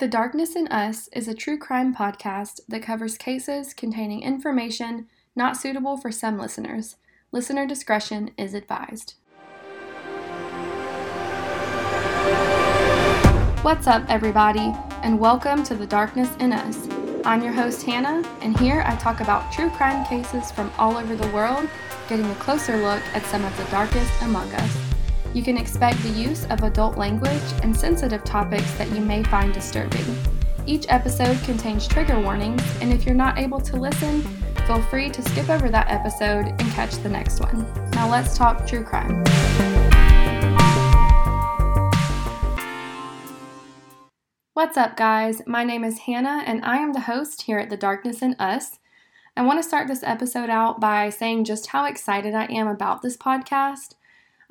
The Darkness in Us is a true crime podcast that covers cases containing information not suitable for some listeners. Listener discretion is advised. What's up, everybody, and welcome to The Darkness in Us. I'm your host, Hannah, and here I talk about true crime cases from all over the world, getting a closer look at some of the darkest among us. You can expect the use of adult language and sensitive topics that you may find disturbing. Each episode contains trigger warnings, and if you're not able to listen, feel free to skip over that episode and catch the next one. Now let's talk true crime. What's up, guys? My name is Hannah, and I am the host here at The Darkness in Us. I want to start this episode out by saying just how excited I am about this podcast.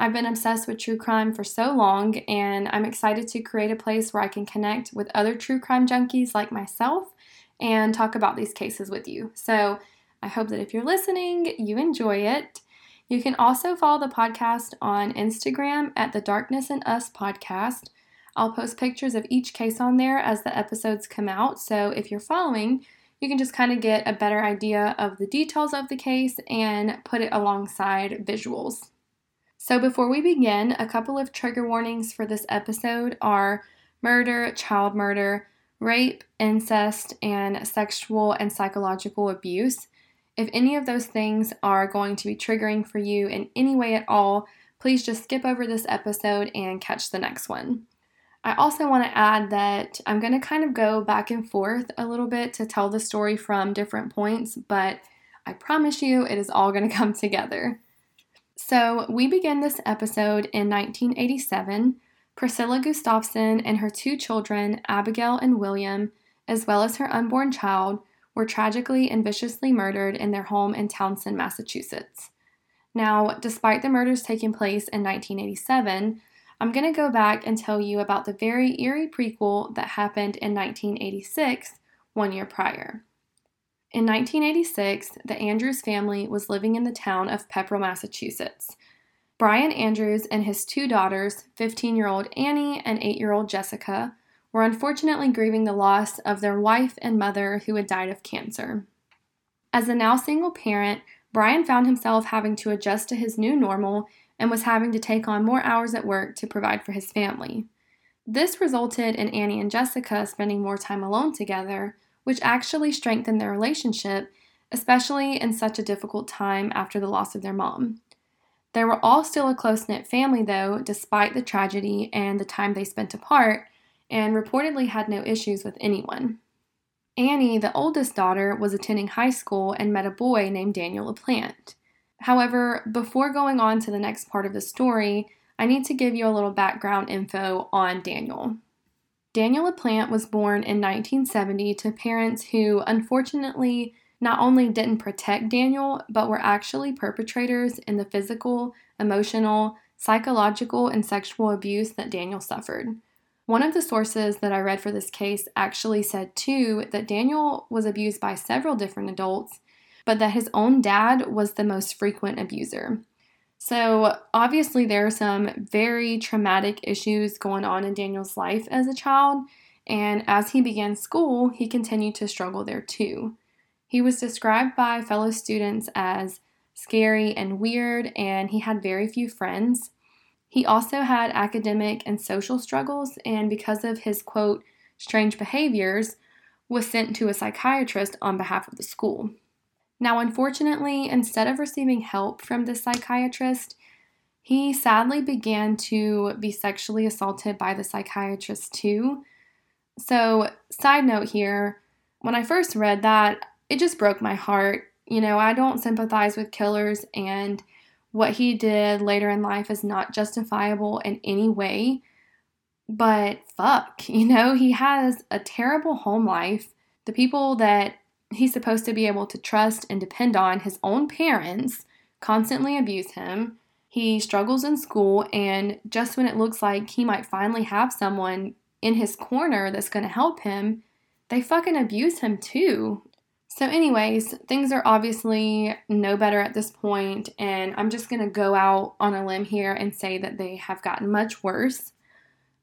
I've been obsessed with true crime for so long, and I'm excited to create a place where I can connect with other true crime junkies like myself and talk about these cases with you. So I hope that if you're listening, you enjoy it. You can also follow the podcast on Instagram at the Darkness in Us podcast. I'll post pictures of each case on there as the episodes come out. So if you're following, you can just kind of get a better idea of the details of the case and put it alongside visuals. So, before we begin, a couple of trigger warnings for this episode are murder, child murder, rape, incest, and sexual and psychological abuse. If any of those things are going to be triggering for you in any way at all, please just skip over this episode and catch the next one. I also want to add that I'm going to kind of go back and forth a little bit to tell the story from different points, but I promise you it is all going to come together. So, we begin this episode in 1987. Priscilla Gustafson and her two children, Abigail and William, as well as her unborn child, were tragically and viciously murdered in their home in Townsend, Massachusetts. Now, despite the murders taking place in 1987, I'm going to go back and tell you about the very eerie prequel that happened in 1986, one year prior. In 1986, the Andrews family was living in the town of Pepperell, Massachusetts. Brian Andrews and his two daughters, 15 year old Annie and 8 year old Jessica, were unfortunately grieving the loss of their wife and mother who had died of cancer. As a now single parent, Brian found himself having to adjust to his new normal and was having to take on more hours at work to provide for his family. This resulted in Annie and Jessica spending more time alone together, which actually strengthened their relationship, especially in such a difficult time after the loss of their mom. They were all still a close knit family, though, despite the tragedy and the time they spent apart, and reportedly had no issues with anyone. Annie, the oldest daughter, was attending high school and met a boy named Daniel LaPlante. However, before going on to the next part of the story, I need to give you a little background info on Daniel. Daniel LaPlante was born in 1970 to parents who unfortunately not only didn't protect Daniel, but were actually perpetrators in the physical, emotional, psychological, and sexual abuse that Daniel suffered. One of the sources that I read for this case actually said, too, that Daniel was abused by several different adults, but that his own dad was the most frequent abuser. So, obviously, there are some very traumatic issues going on in Daniel's life as a child, and as he began school, he continued to struggle there too. He was described by fellow students as scary and weird, and he had very few friends. He also had academic and social struggles, and because of his quote, strange behaviors, was sent to a psychiatrist on behalf of the school. Now, unfortunately, instead of receiving help from the psychiatrist, he sadly began to be sexually assaulted by the psychiatrist too. So, side note here, when I first read that, it just broke my heart. You know, I don't sympathize with killers, and what he did later in life is not justifiable in any way. But fuck, you know, he has a terrible home life. The people that he's supposed to be able to trust and depend on his own parents constantly abuse him. He struggles in school, and just when it looks like he might finally have someone in his corner that's going to help him, they fucking abuse him too. So, anyways, things are obviously no better at this point, and I'm just going to go out on a limb here and say that they have gotten much worse.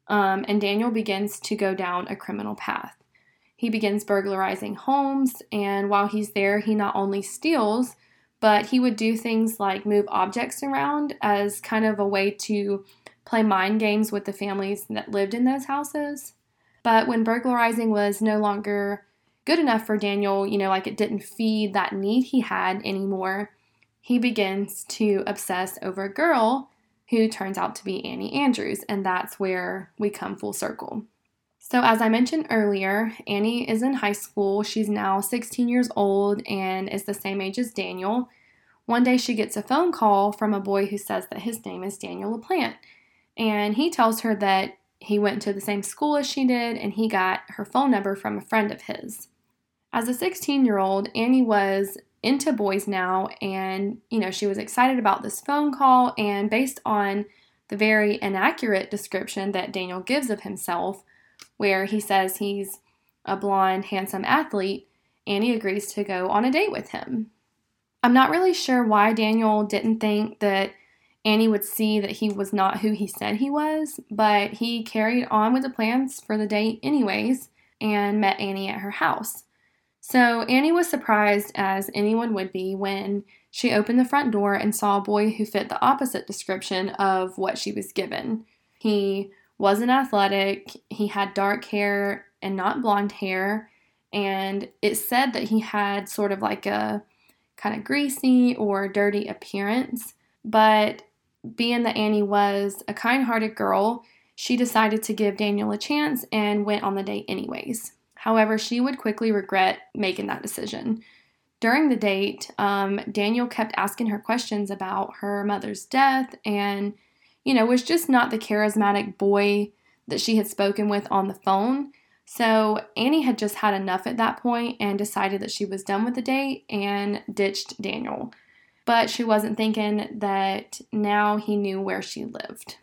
um, and Daniel begins to go down a criminal path. He begins burglarizing homes, and while he's there, he not only steals, but he would do things like move objects around as kind of a way to play mind games with the families that lived in those houses. But when burglarizing was no longer good enough for Daniel, you know, like it didn't feed that need he had anymore, he begins to obsess over a girl who turns out to be Annie Andrews, and that's where we come full circle. So, as I mentioned earlier, Annie is in high school. She's now 16 years old and is the same age as Daniel. One day she gets a phone call from a boy who says that his name is Daniel LaPlante. And he tells her that he went to the same school as she did and he got her phone number from a friend of his. As a 16 year old, Annie was into boys now and, you know, she was excited about this phone call. And based on the very inaccurate description that Daniel gives of himself, where he says he's a blonde, handsome athlete, Annie agrees to go on a date with him. I'm not really sure why Daniel didn't think that Annie would see that he was not who he said he was, but he carried on with the plans for the date anyways and met Annie at her house. So Annie was surprised, as anyone would be, when she opened the front door and saw a boy who fit the opposite description of what she was given. He wasn't athletic, he had dark hair and not blonde hair, and it said that he had sort of like a kind of greasy or dirty appearance. But being that Annie was a kind hearted girl, she decided to give Daniel a chance and went on the date anyways. However, she would quickly regret making that decision. During the date, um, Daniel kept asking her questions about her mother's death and, you know, was just not the charismatic boy that she had spoken with on the phone. So Annie had just had enough at that point and decided that she was done with the date and ditched Daniel. But she wasn't thinking that now he knew where she lived.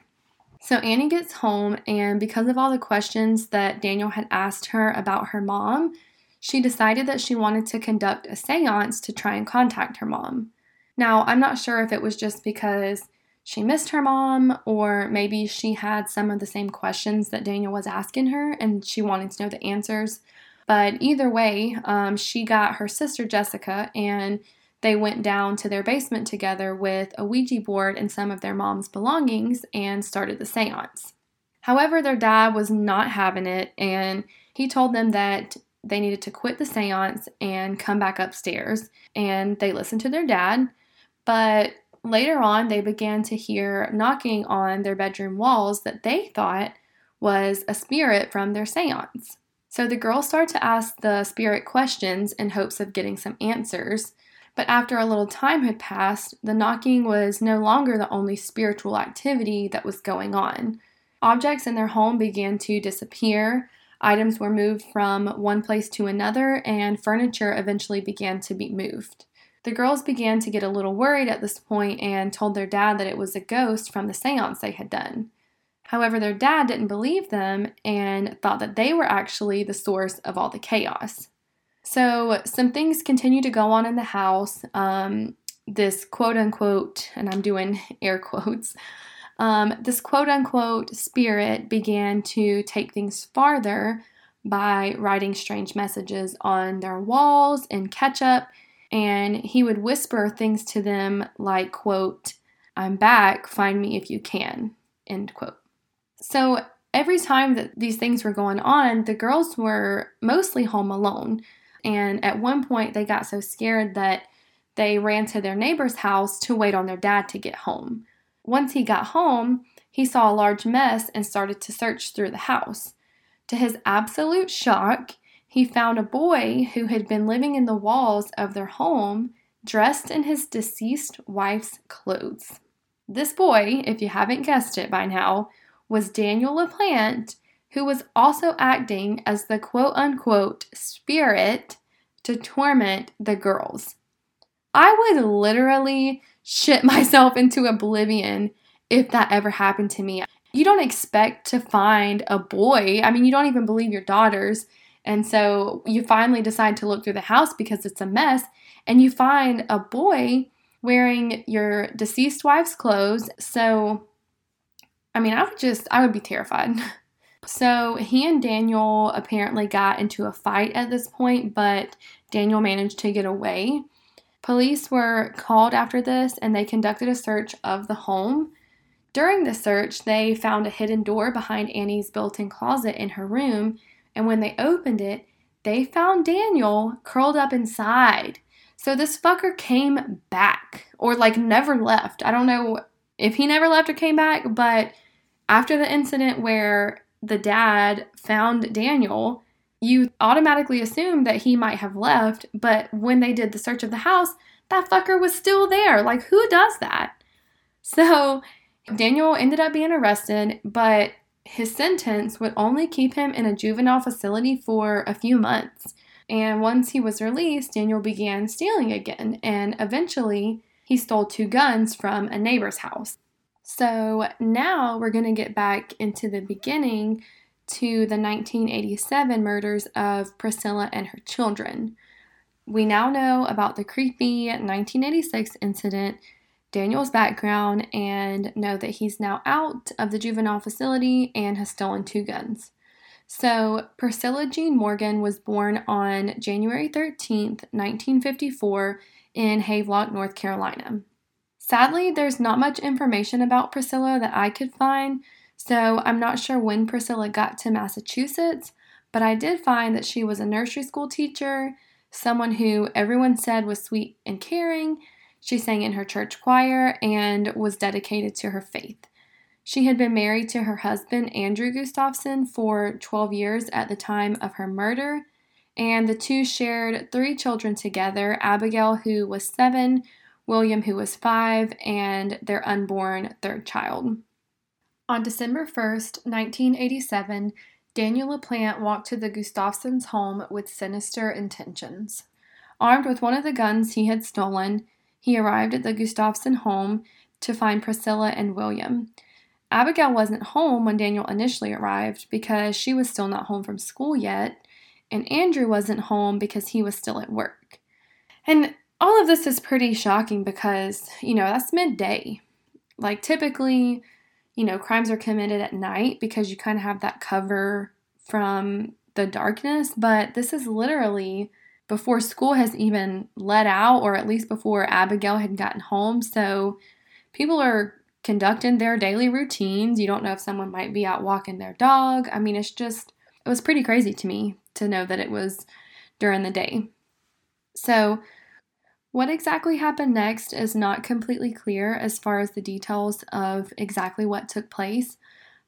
So Annie gets home, and because of all the questions that Daniel had asked her about her mom, she decided that she wanted to conduct a seance to try and contact her mom. Now, I'm not sure if it was just because she missed her mom, or maybe she had some of the same questions that Daniel was asking her and she wanted to know the answers. But either way, um, she got her sister Jessica and they went down to their basement together with a Ouija board and some of their mom's belongings and started the seance. However, their dad was not having it and he told them that they needed to quit the seance and come back upstairs. And they listened to their dad, but later on they began to hear knocking on their bedroom walls that they thought was a spirit from their seance. So the girls start to ask the spirit questions in hopes of getting some answers. But after a little time had passed, the knocking was no longer the only spiritual activity that was going on. Objects in their home began to disappear, items were moved from one place to another, and furniture eventually began to be moved. The girls began to get a little worried at this point and told their dad that it was a ghost from the seance they had done. However, their dad didn't believe them and thought that they were actually the source of all the chaos. So, some things continue to go on in the house. Um, this quote unquote, and I'm doing air quotes, um, this quote unquote spirit began to take things farther by writing strange messages on their walls in ketchup, and he would whisper things to them like, quote, I'm back, find me if you can, end quote. So every time that these things were going on, the girls were mostly home alone. And at one point, they got so scared that they ran to their neighbor's house to wait on their dad to get home. Once he got home, he saw a large mess and started to search through the house. To his absolute shock, he found a boy who had been living in the walls of their home dressed in his deceased wife's clothes. This boy, if you haven't guessed it by now, was Daniel LaPlante, who was also acting as the quote unquote spirit to torment the girls. I would literally shit myself into oblivion if that ever happened to me. You don't expect to find a boy. I mean, you don't even believe your daughters. And so you finally decide to look through the house because it's a mess, and you find a boy wearing your deceased wife's clothes. So, I mean, I would just, I would be terrified. So he and Daniel apparently got into a fight at this point, but Daniel managed to get away. Police were called after this and they conducted a search of the home. During the search, they found a hidden door behind Annie's built in closet in her room, and when they opened it, they found Daniel curled up inside. So this fucker came back, or like never left. I don't know if he never left or came back, but after the incident where the dad found Daniel, you automatically assume that he might have left, but when they did the search of the house, that fucker was still there. Like, who does that? So, Daniel ended up being arrested, but his sentence would only keep him in a juvenile facility for a few months. And once he was released, Daniel began stealing again, and eventually he stole two guns from a neighbor's house. So now we're going to get back into the beginning to the 1987 murders of Priscilla and her children. We now know about the creepy 1986 incident, Daniel's background, and know that he's now out of the juvenile facility and has stolen two guns. So, Priscilla Jean Morgan was born on January 13th, 1954, in Havelock, North Carolina. Sadly, there's not much information about Priscilla that I could find, so I'm not sure when Priscilla got to Massachusetts, but I did find that she was a nursery school teacher, someone who everyone said was sweet and caring. She sang in her church choir and was dedicated to her faith. She had been married to her husband, Andrew Gustafson, for 12 years at the time of her murder, and the two shared three children together Abigail, who was seven, William, who was five, and their unborn third child. On December 1st, 1987, Daniel LaPlante walked to the Gustafsons' home with sinister intentions. Armed with one of the guns he had stolen, he arrived at the Gustafson home to find Priscilla and William. Abigail wasn't home when Daniel initially arrived because she was still not home from school yet, and Andrew wasn't home because he was still at work. And all of this is pretty shocking because, you know, that's midday. Like, typically, you know, crimes are committed at night because you kind of have that cover from the darkness, but this is literally before school has even let out, or at least before Abigail had gotten home. So people are conducting their daily routines. You don't know if someone might be out walking their dog. I mean, it's just, it was pretty crazy to me to know that it was during the day. So what exactly happened next is not completely clear as far as the details of exactly what took place,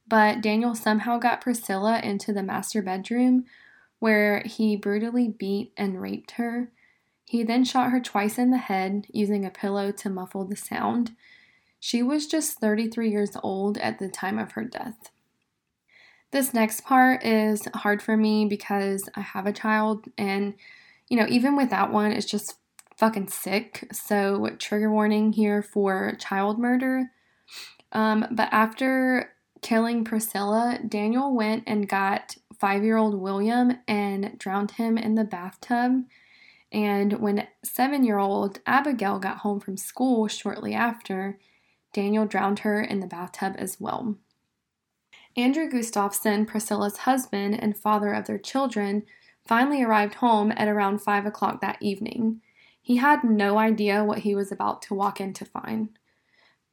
but Daniel somehow got Priscilla into the master bedroom where he brutally beat and raped her. He then shot her twice in the head using a pillow to muffle the sound. She was just 33 years old at the time of her death. This next part is hard for me because I have a child, and you know, even without one, it's just fucking sick. So, trigger warning here for child murder. Um, but after killing Priscilla, Daniel went and got five year old William and drowned him in the bathtub. And when seven year old Abigail got home from school shortly after, Daniel drowned her in the bathtub as well. Andrew Gustafson, Priscilla's husband and father of their children, finally arrived home at around 5 o'clock that evening. He had no idea what he was about to walk in to find.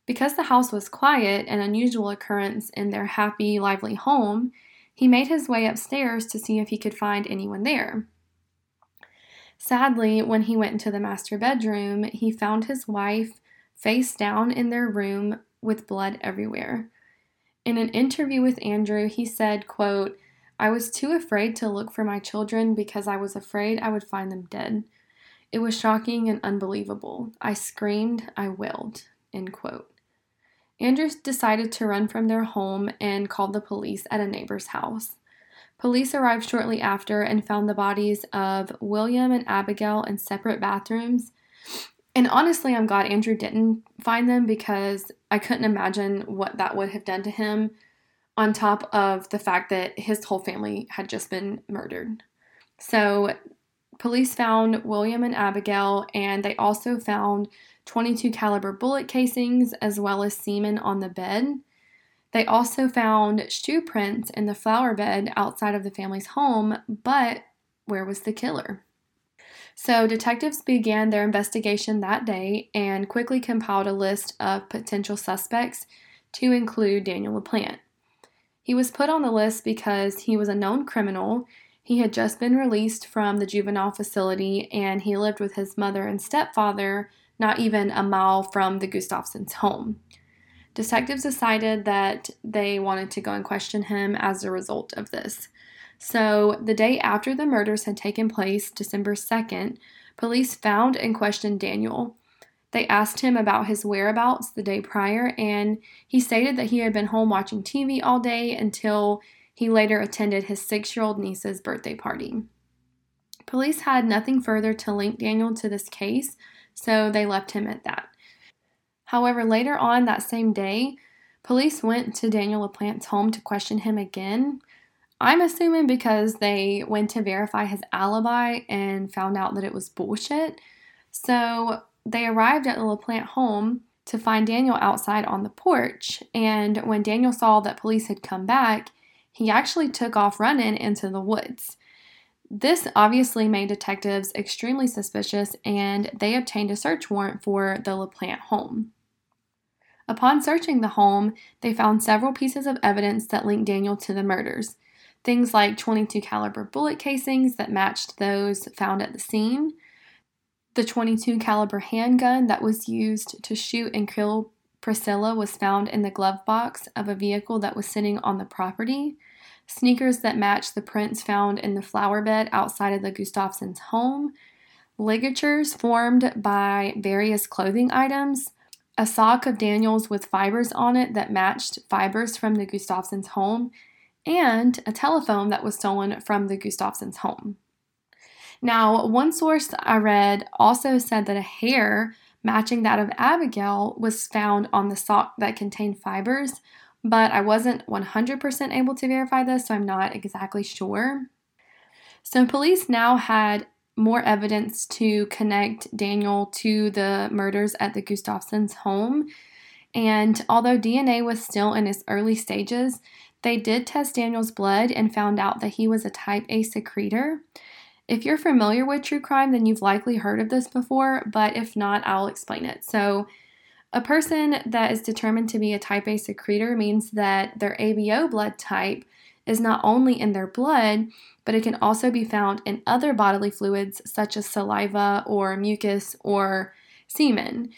Because the house was quiet, an unusual occurrence in their happy, lively home, he made his way upstairs to see if he could find anyone there. Sadly, when he went into the master bedroom, he found his wife face down in their room with blood everywhere. In an interview with Andrew, he said, quote, I was too afraid to look for my children because I was afraid I would find them dead. It was shocking and unbelievable. I screamed, I wailed. End quote. Andrews decided to run from their home and called the police at a neighbor's house. Police arrived shortly after and found the bodies of William and Abigail in separate bathrooms. And honestly, I'm glad Andrew didn't find them because I couldn't imagine what that would have done to him, on top of the fact that his whole family had just been murdered. So Police found William and Abigail, and they also found 22 caliber bullet casings as well as semen on the bed. They also found shoe prints in the flower bed outside of the family's home, but where was the killer? So, detectives began their investigation that day and quickly compiled a list of potential suspects to include Daniel LaPlante. He was put on the list because he was a known criminal. He had just been released from the juvenile facility and he lived with his mother and stepfather not even a mile from the Gustafsons' home. Detectives decided that they wanted to go and question him as a result of this. So, the day after the murders had taken place, December 2nd, police found and questioned Daniel. They asked him about his whereabouts the day prior, and he stated that he had been home watching TV all day until he later attended his six year old niece's birthday party. Police had nothing further to link Daniel to this case, so they left him at that. However, later on that same day, police went to Daniel LaPlante's home to question him again. I'm assuming because they went to verify his alibi and found out that it was bullshit. So they arrived at the LaPlante home to find Daniel outside on the porch. And when Daniel saw that police had come back, he actually took off running into the woods. This obviously made detectives extremely suspicious, and they obtained a search warrant for the LaPlante home. Upon searching the home, they found several pieces of evidence that linked Daniel to the murders. Things like 22 caliber bullet casings that matched those found at the scene, the 22 caliber handgun that was used to shoot and kill Priscilla was found in the glove box of a vehicle that was sitting on the property. Sneakers that matched the prints found in the flower bed outside of the Gustafsons' home. Ligatures formed by various clothing items a sock of Daniel's with fibers on it that matched fibers from the Gustafsons' home, and a telephone that was stolen from the Gustafsons' home. Now, one source I read also said that a hair matching that of Abigail was found on the sock that contained fibers, but I wasn't 100% able to verify this, so I'm not exactly sure. So, police now had more evidence to connect Daniel to the murders at the Gustafsons' home. And although DNA was still in its early stages, they did test Daniel's blood and found out that he was a type A secretor. If you're familiar with true crime, then you've likely heard of this before, but if not, I'll explain it. So, a person that is determined to be a type A secretor means that their ABO blood type is not only in their blood, but it can also be found in other bodily fluids such as saliva or mucus or semen.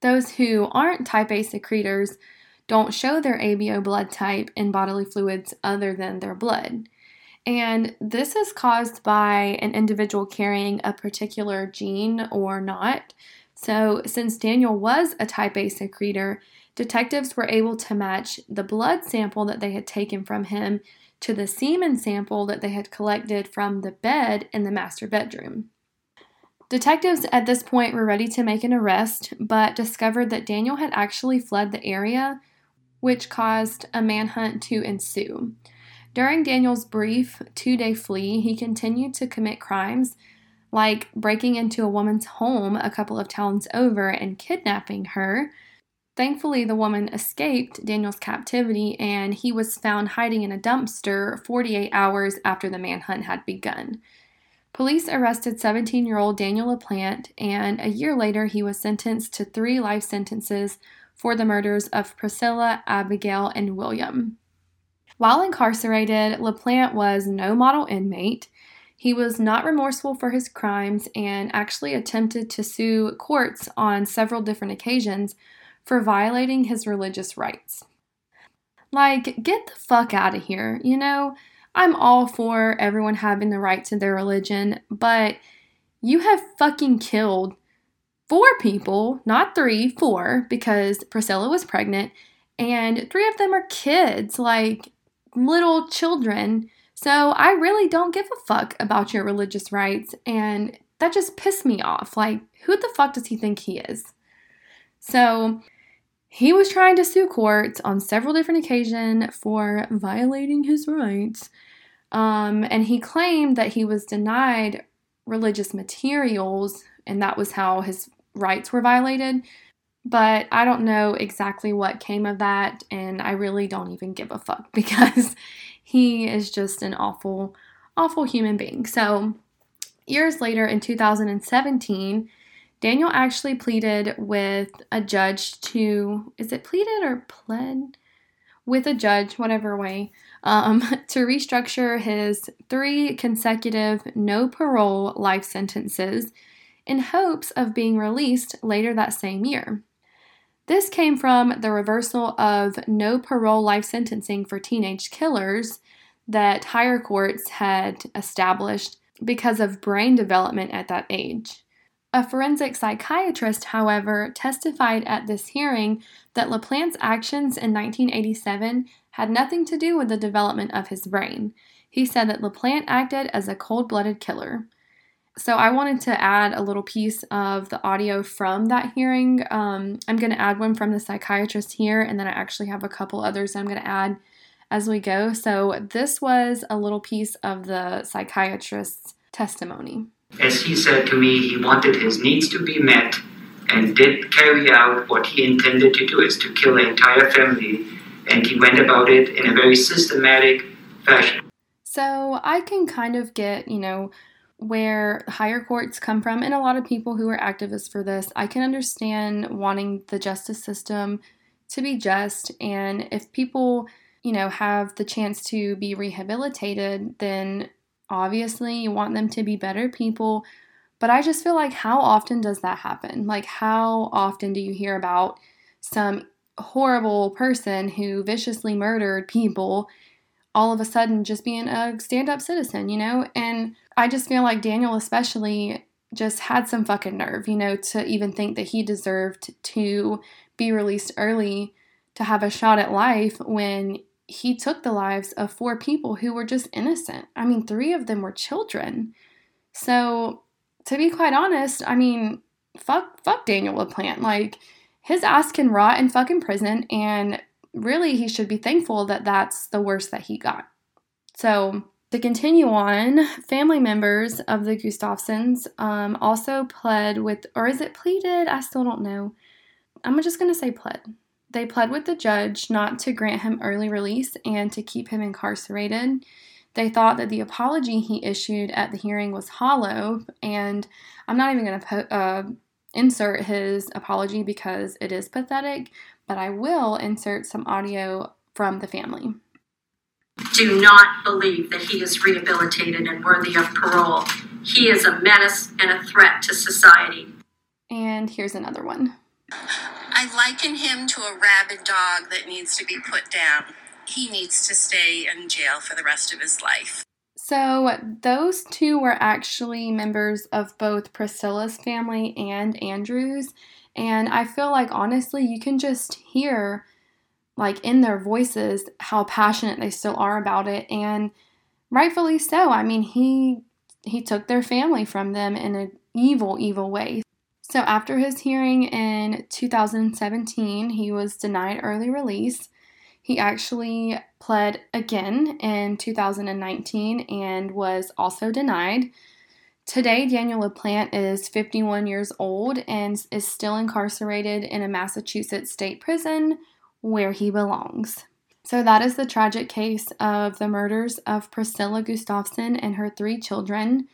Those who aren't type A secretors don't show their ABO blood type in bodily fluids other than their blood. And this is caused by an individual carrying a particular gene or not. So, since Daniel was a type A secretor, detectives were able to match the blood sample that they had taken from him to the semen sample that they had collected from the bed in the master bedroom. Detectives at this point were ready to make an arrest, but discovered that Daniel had actually fled the area, which caused a manhunt to ensue. During Daniel's brief two day flee, he continued to commit crimes like breaking into a woman's home a couple of towns over and kidnapping her, Thankfully, the woman escaped Daniel's captivity and he was found hiding in a dumpster 48 hours after the manhunt had begun. Police arrested 17 year old Daniel LaPlante, and a year later, he was sentenced to three life sentences for the murders of Priscilla, Abigail, and William. While incarcerated, LaPlante was no model inmate. He was not remorseful for his crimes and actually attempted to sue courts on several different occasions for violating his religious rights. Like, get the fuck out of here, you know? I'm all for everyone having the right to their religion, but you have fucking killed four people, not three, four, because Priscilla was pregnant, and three of them are kids, like little children. So I really don't give a fuck about your religious rights, and that just pissed me off. Like, who the fuck does he think he is? So he was trying to sue courts on several different occasions for violating his rights. Um, and he claimed that he was denied religious materials, and that was how his rights were violated. But I don't know exactly what came of that, and I really don't even give a fuck because he is just an awful, awful human being. So, years later in 2017, Daniel actually pleaded with a judge to, is it pleaded or pled? With a judge, whatever way, um, to restructure his three consecutive no parole life sentences in hopes of being released later that same year. This came from the reversal of no parole life sentencing for teenage killers that higher courts had established because of brain development at that age. A forensic psychiatrist, however, testified at this hearing that LaPlante's actions in 1987 had nothing to do with the development of his brain. He said that LaPlante acted as a cold blooded killer. So, I wanted to add a little piece of the audio from that hearing. Um, I'm going to add one from the psychiatrist here, and then I actually have a couple others I'm going to add as we go. So, this was a little piece of the psychiatrist's testimony. As he said to me, he wanted his needs to be met and did carry out what he intended to do is to kill the entire family and he went about it in a very systematic fashion. So I can kind of get, you know, where higher courts come from and a lot of people who are activists for this. I can understand wanting the justice system to be just and if people, you know, have the chance to be rehabilitated, then Obviously, you want them to be better people, but I just feel like how often does that happen? Like, how often do you hear about some horrible person who viciously murdered people all of a sudden just being a stand up citizen, you know? And I just feel like Daniel, especially, just had some fucking nerve, you know, to even think that he deserved to be released early to have a shot at life when he took the lives of four people who were just innocent. I mean, three of them were children. So, to be quite honest, I mean, fuck, fuck Daniel LaPlante. Like, his ass can rot in fucking prison, and really, he should be thankful that that's the worst that he got. So, to continue on, family members of the Gustafsons um, also pled with, or is it pleaded? I still don't know. I'm just going to say pled. They pled with the judge not to grant him early release and to keep him incarcerated. They thought that the apology he issued at the hearing was hollow, and I'm not even going to po- uh, insert his apology because it is pathetic, but I will insert some audio from the family. Do not believe that he is rehabilitated and worthy of parole. He is a menace and a threat to society. And here's another one. I liken him to a rabid dog that needs to be put down. He needs to stay in jail for the rest of his life. So, those two were actually members of both Priscilla's family and Andrew's. And I feel like honestly, you can just hear, like in their voices, how passionate they still are about it. And rightfully so. I mean, he he took their family from them in an evil, evil way. So, after his hearing in 2017, he was denied early release. He actually pled again in 2019 and was also denied. Today, Daniel LaPlante is 51 years old and is still incarcerated in a Massachusetts state prison where he belongs. So, that is the tragic case of the murders of Priscilla Gustafson and her three children.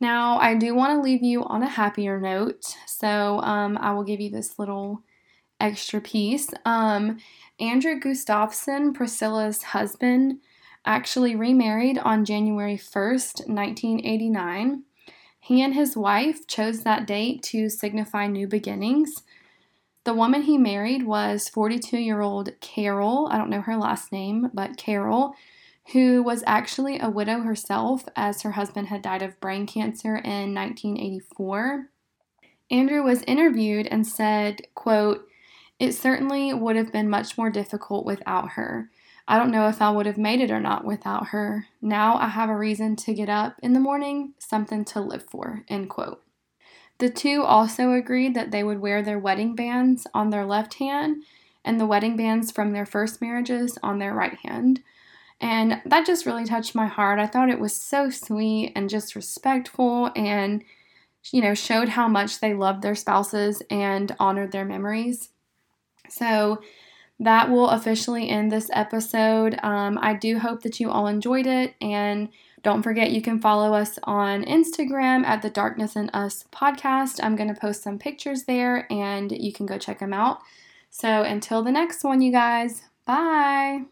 Now, I do want to leave you on a happier note, so um, I will give you this little extra piece. Um, Andrew Gustafson, Priscilla's husband, actually remarried on January 1st, 1989. He and his wife chose that date to signify new beginnings. The woman he married was 42 year old Carol, I don't know her last name, but Carol, who was actually a widow herself as her husband had died of brain cancer in 1984. Andrew was interviewed and said, quote, "It certainly would have been much more difficult without her. I don't know if I would have made it or not without her. Now I have a reason to get up in the morning, something to live for." End quote. The two also agreed that they would wear their wedding bands on their left hand and the wedding bands from their first marriages on their right hand. And that just really touched my heart. I thought it was so sweet and just respectful and you know, showed how much they loved their spouses and honored their memories. So that will officially end this episode. Um, I do hope that you all enjoyed it. And don't forget, you can follow us on Instagram at the Darkness in Us podcast. I'm going to post some pictures there and you can go check them out. So until the next one, you guys, bye.